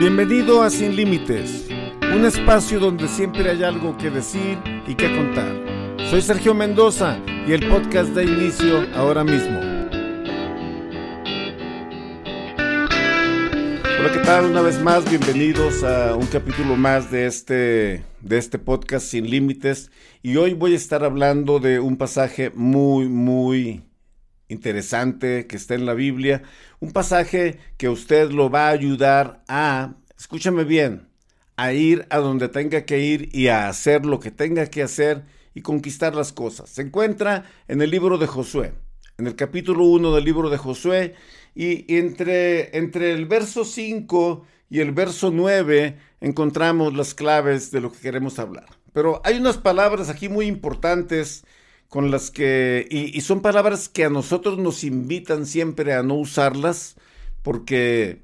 Bienvenido a Sin Límites, un espacio donde siempre hay algo que decir y que contar. Soy Sergio Mendoza y el podcast da inicio ahora mismo. Hola, ¿qué tal? Una vez más, bienvenidos a un capítulo más de este, de este podcast Sin Límites. Y hoy voy a estar hablando de un pasaje muy, muy interesante que está en la Biblia, un pasaje que usted lo va a ayudar a, escúchame bien, a ir a donde tenga que ir y a hacer lo que tenga que hacer y conquistar las cosas. Se encuentra en el libro de Josué, en el capítulo 1 del libro de Josué, y entre, entre el verso 5 y el verso 9 encontramos las claves de lo que queremos hablar. Pero hay unas palabras aquí muy importantes con las que, y, son palabras que a nosotros nos invitan siempre a no usarlas, porque,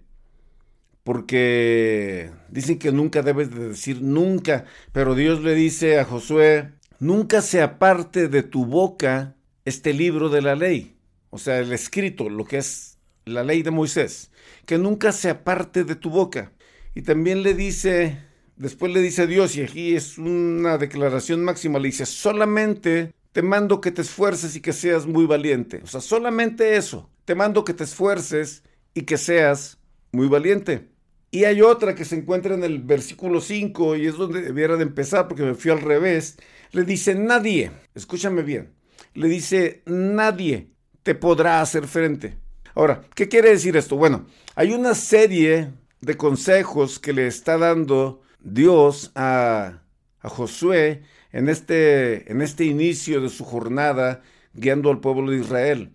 porque dicen que nunca debes de decir nunca, pero Dios le dice a Josué, nunca se aparte de tu boca este libro de la ley, o sea, el escrito, lo que es la ley de Moisés, que nunca se aparte de tu boca. Y también le dice, después le dice Dios, y aquí es una declaración máxima, le dice, solamente te mando que te esfuerces y que seas muy valiente. O sea, solamente eso. Te mando que te esfuerces y que seas muy valiente. Y hay otra que se encuentra en el versículo 5 y es donde debiera de empezar porque me fui al revés. Le dice, nadie, escúchame bien, le dice, nadie te podrá hacer frente. Ahora, ¿qué quiere decir esto? Bueno, hay una serie de consejos que le está dando Dios a, a Josué en este, en este inicio de su jornada guiando al pueblo de Israel.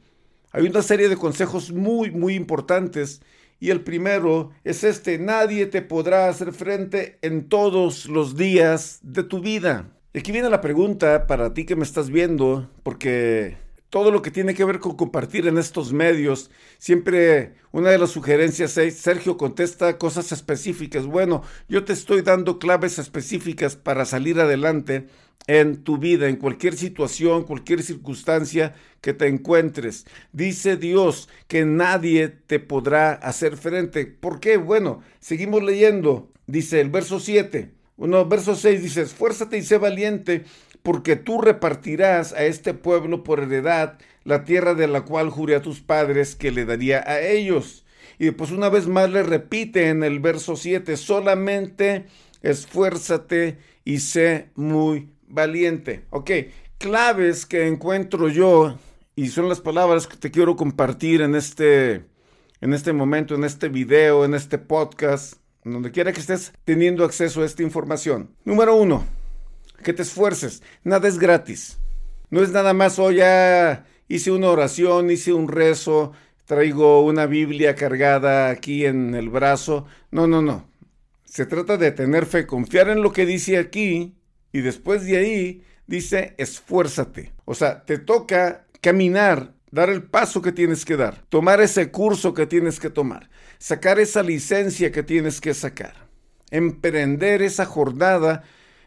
Hay una serie de consejos muy, muy importantes y el primero es este, nadie te podrá hacer frente en todos los días de tu vida. Aquí viene la pregunta para ti que me estás viendo, porque todo lo que tiene que ver con compartir en estos medios. Siempre una de las sugerencias es, Sergio, contesta cosas específicas. Bueno, yo te estoy dando claves específicas para salir adelante en tu vida, en cualquier situación, cualquier circunstancia que te encuentres. Dice Dios que nadie te podrá hacer frente. ¿Por qué? Bueno, seguimos leyendo. Dice el verso 7. Uno, verso 6 dice, esfuérzate y sé valiente porque tú repartirás a este pueblo por heredad la tierra de la cual juré a tus padres que le daría a ellos. Y pues una vez más le repite en el verso 7, solamente esfuérzate y sé muy valiente. Ok, claves que encuentro yo y son las palabras que te quiero compartir en este, en este momento, en este video, en este podcast, donde quiera que estés teniendo acceso a esta información. Número uno, que te esfuerces. Nada es gratis. No es nada más, oh, ya hice una oración, hice un rezo, traigo una Biblia cargada aquí en el brazo. No, no, no. Se trata de tener fe, confiar en lo que dice aquí y después de ahí dice esfuérzate. O sea, te toca caminar, dar el paso que tienes que dar, tomar ese curso que tienes que tomar, sacar esa licencia que tienes que sacar, emprender esa jornada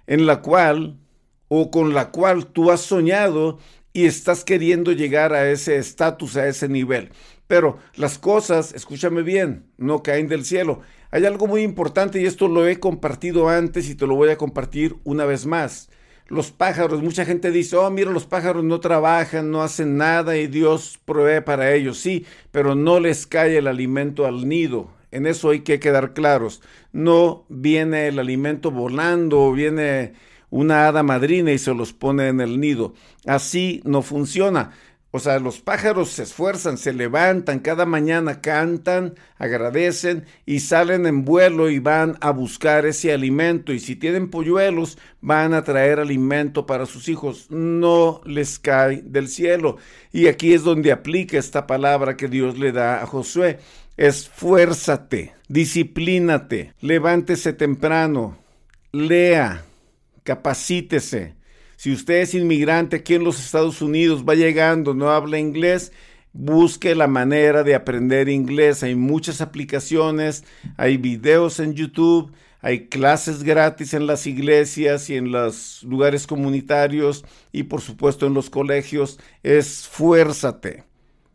en la cual o con la cual tú has soñado y estás queriendo llegar a ese estatus, a ese nivel. Pero las cosas, escúchame bien, no caen del cielo. Hay algo muy importante y esto lo he compartido antes y te lo voy a compartir una vez más. Los pájaros, mucha gente dice, oh, mira, los pájaros no trabajan, no hacen nada y Dios provee para ellos. Sí, pero no les cae el alimento al nido. En eso hay que quedar claros. No viene el alimento volando, viene una hada madrina y se los pone en el nido. Así no funciona. O sea, los pájaros se esfuerzan, se levantan, cada mañana cantan, agradecen y salen en vuelo y van a buscar ese alimento. Y si tienen polluelos, van a traer alimento para sus hijos. No les cae del cielo. Y aquí es donde aplica esta palabra que Dios le da a Josué. Esfuérzate, disciplínate, levántese temprano, lea, capacítese si usted es inmigrante aquí en los Estados Unidos, va llegando, no habla inglés, busque la manera de aprender inglés. Hay muchas aplicaciones, hay videos en YouTube, hay clases gratis en las iglesias y en los lugares comunitarios y por supuesto en los colegios. Esfuérzate,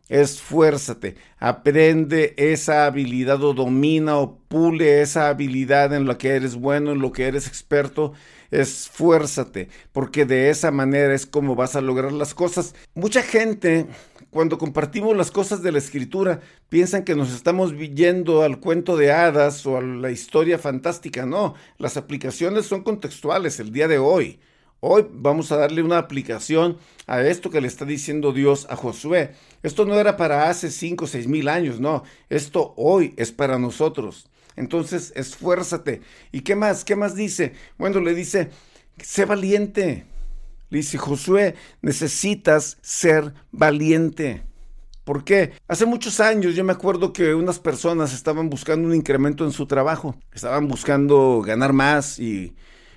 esfuérzate, aprende esa habilidad o domina o pule esa habilidad en la que eres bueno, en lo que eres experto esfuérzate, porque de esa manera es como vas a lograr las cosas. Mucha gente, cuando compartimos las cosas de la escritura, piensan que nos estamos yendo al cuento de hadas o a la historia fantástica. No, las aplicaciones son contextuales el día de hoy. Hoy vamos a darle una aplicación a esto que le está diciendo Dios a Josué. Esto no era para hace cinco o seis mil años, no. Esto hoy es para nosotros. Entonces, esfuérzate. ¿Y qué más? ¿Qué más dice? Bueno, le dice, sé valiente. Le dice, Josué, necesitas ser valiente. ¿Por qué? Hace muchos años yo me acuerdo que unas personas estaban buscando un incremento en su trabajo, estaban buscando ganar más y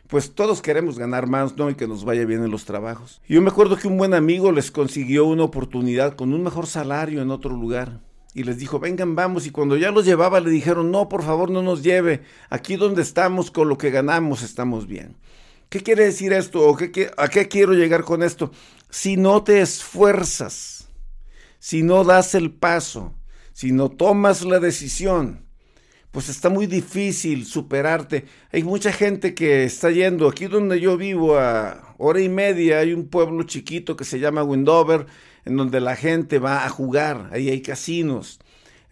pues todos queremos ganar más, ¿no? Y que nos vaya bien en los trabajos. Y yo me acuerdo que un buen amigo les consiguió una oportunidad con un mejor salario en otro lugar y les dijo, vengan, vamos. Y cuando ya los llevaba, le dijeron, no, por favor, no nos lleve. Aquí donde estamos, con lo que ganamos, estamos bien. ¿Qué quiere decir esto? ¿O qué, a qué quiero llegar con esto? Si no te esfuerzas, si no das el paso, si no tomas la decisión, pues está muy difícil superarte. Hay mucha gente que está yendo, aquí donde yo vivo, a hora y media, hay un pueblo chiquito que se llama Windover, en donde la gente va a jugar, ahí hay casinos.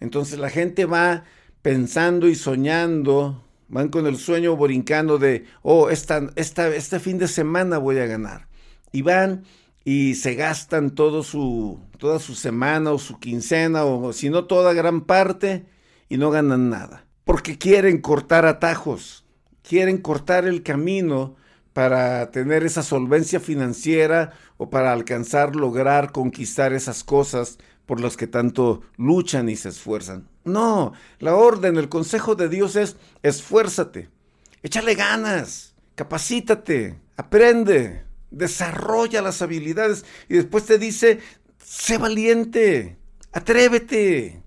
Entonces la gente va pensando y soñando, van con el sueño brincando de, oh, esta, esta, este fin de semana voy a ganar. Y van y se gastan todo su, toda su semana o su quincena o si no toda gran parte y no ganan nada. Porque quieren cortar atajos, quieren cortar el camino para tener esa solvencia financiera o para alcanzar, lograr, conquistar esas cosas por las que tanto luchan y se esfuerzan. No, la orden, el consejo de Dios es esfuérzate, échale ganas, capacítate, aprende, desarrolla las habilidades y después te dice, sé valiente, atrévete,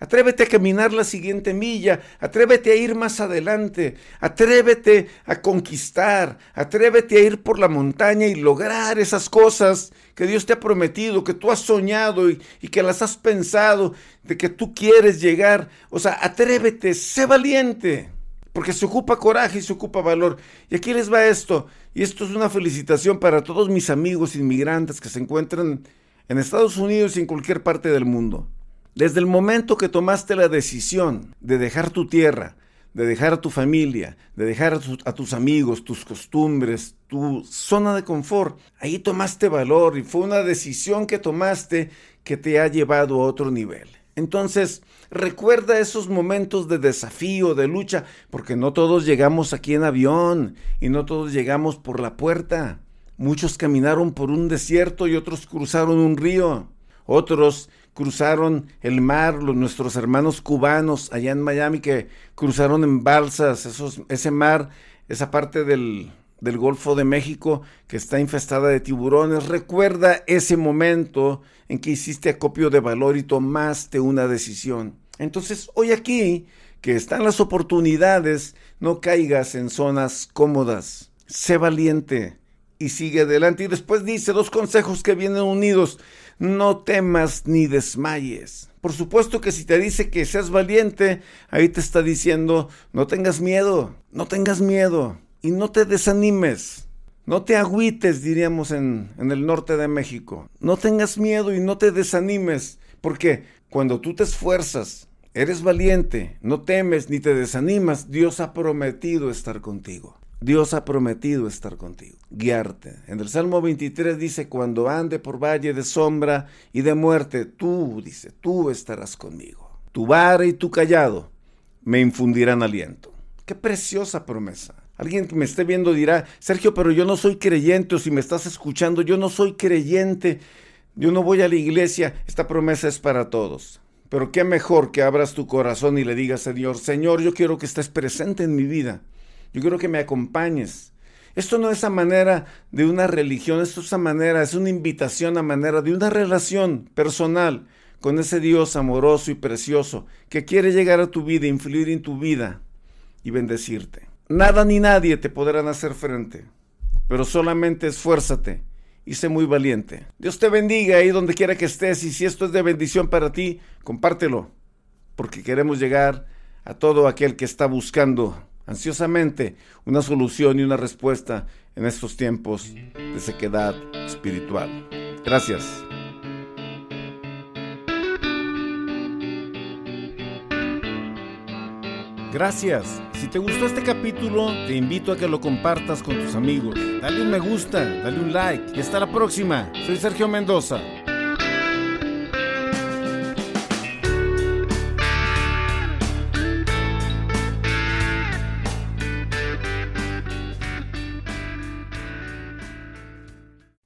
Atrévete a caminar la siguiente milla, atrévete a ir más adelante, atrévete a conquistar, atrévete a ir por la montaña y lograr esas cosas que Dios te ha prometido, que tú has soñado y, que las has pensado, de que tú quieres llegar. O sea, atrévete, sé valiente, porque se ocupa coraje y se ocupa valor. Y aquí les va esto, y esto es una felicitación para todos mis amigos inmigrantes que se encuentran en Estados Unidos y en cualquier parte del mundo. Desde el momento que tomaste la decisión de dejar tu tierra, de dejar a tu familia, de dejar a, tus amigos, tus costumbres, tu zona de confort, ahí tomaste valor y fue una decisión que tomaste que te ha llevado a otro nivel. Entonces, recuerda esos momentos de desafío, de lucha, porque no todos llegamos aquí en avión y no todos llegamos por la puerta. Muchos caminaron por un desierto y otros cruzaron un río. Otros cruzaron el mar, los, nuestros hermanos cubanos allá en Miami que cruzaron en balsas, esos, ese mar, esa parte del, del Golfo de México que está infestada de tiburones. Recuerda ese momento en que hiciste acopio de valor y tomaste una decisión. Entonces, hoy aquí, que están las oportunidades, no caigas en zonas cómodas. Sé valiente y sigue adelante. Y después dice dos consejos que vienen unidos no temas ni desmayes. Por supuesto que si te dice que seas valiente, ahí te está diciendo, no tengas miedo, no tengas miedo y no te desanimes. No te agüites, diríamos en, en el norte de México. No tengas miedo y no te desanimes, porque cuando tú te esfuerzas, eres valiente, no temes ni te desanimas, Dios ha prometido estar contigo. Dios ha prometido estar contigo, guiarte. En el Salmo 23 dice, cuando ande por valle de sombra y de muerte, tú, dice, tú estarás conmigo. Tu vara y tu callado me infundirán aliento. Qué preciosa promesa. Alguien que me esté viendo dirá, Sergio, pero yo no soy creyente o si me estás escuchando, yo no soy creyente, yo no voy a la iglesia. Esta promesa es para todos. Pero qué mejor que abras tu corazón y le digas, Señor, Señor, yo quiero que estés presente en mi vida. Yo quiero que me acompañes. Esto no es a manera de una religión, esto es a manera, es una invitación a manera de una relación personal con ese Dios amoroso y precioso que quiere llegar a tu vida, influir en tu vida y bendecirte. Nada ni nadie te podrán hacer frente, pero solamente esfuérzate y sé muy valiente. Dios te bendiga ahí donde quiera que estés y si esto es de bendición para ti, compártelo, porque queremos llegar a todo aquel que está buscando ansiosamente una solución y una respuesta en estos tiempos de sequedad espiritual. Gracias. Gracias. Si te gustó este capítulo, te invito a que lo compartas con tus amigos. Dale un me gusta, dale un like y hasta la próxima. Soy Sergio Mendoza.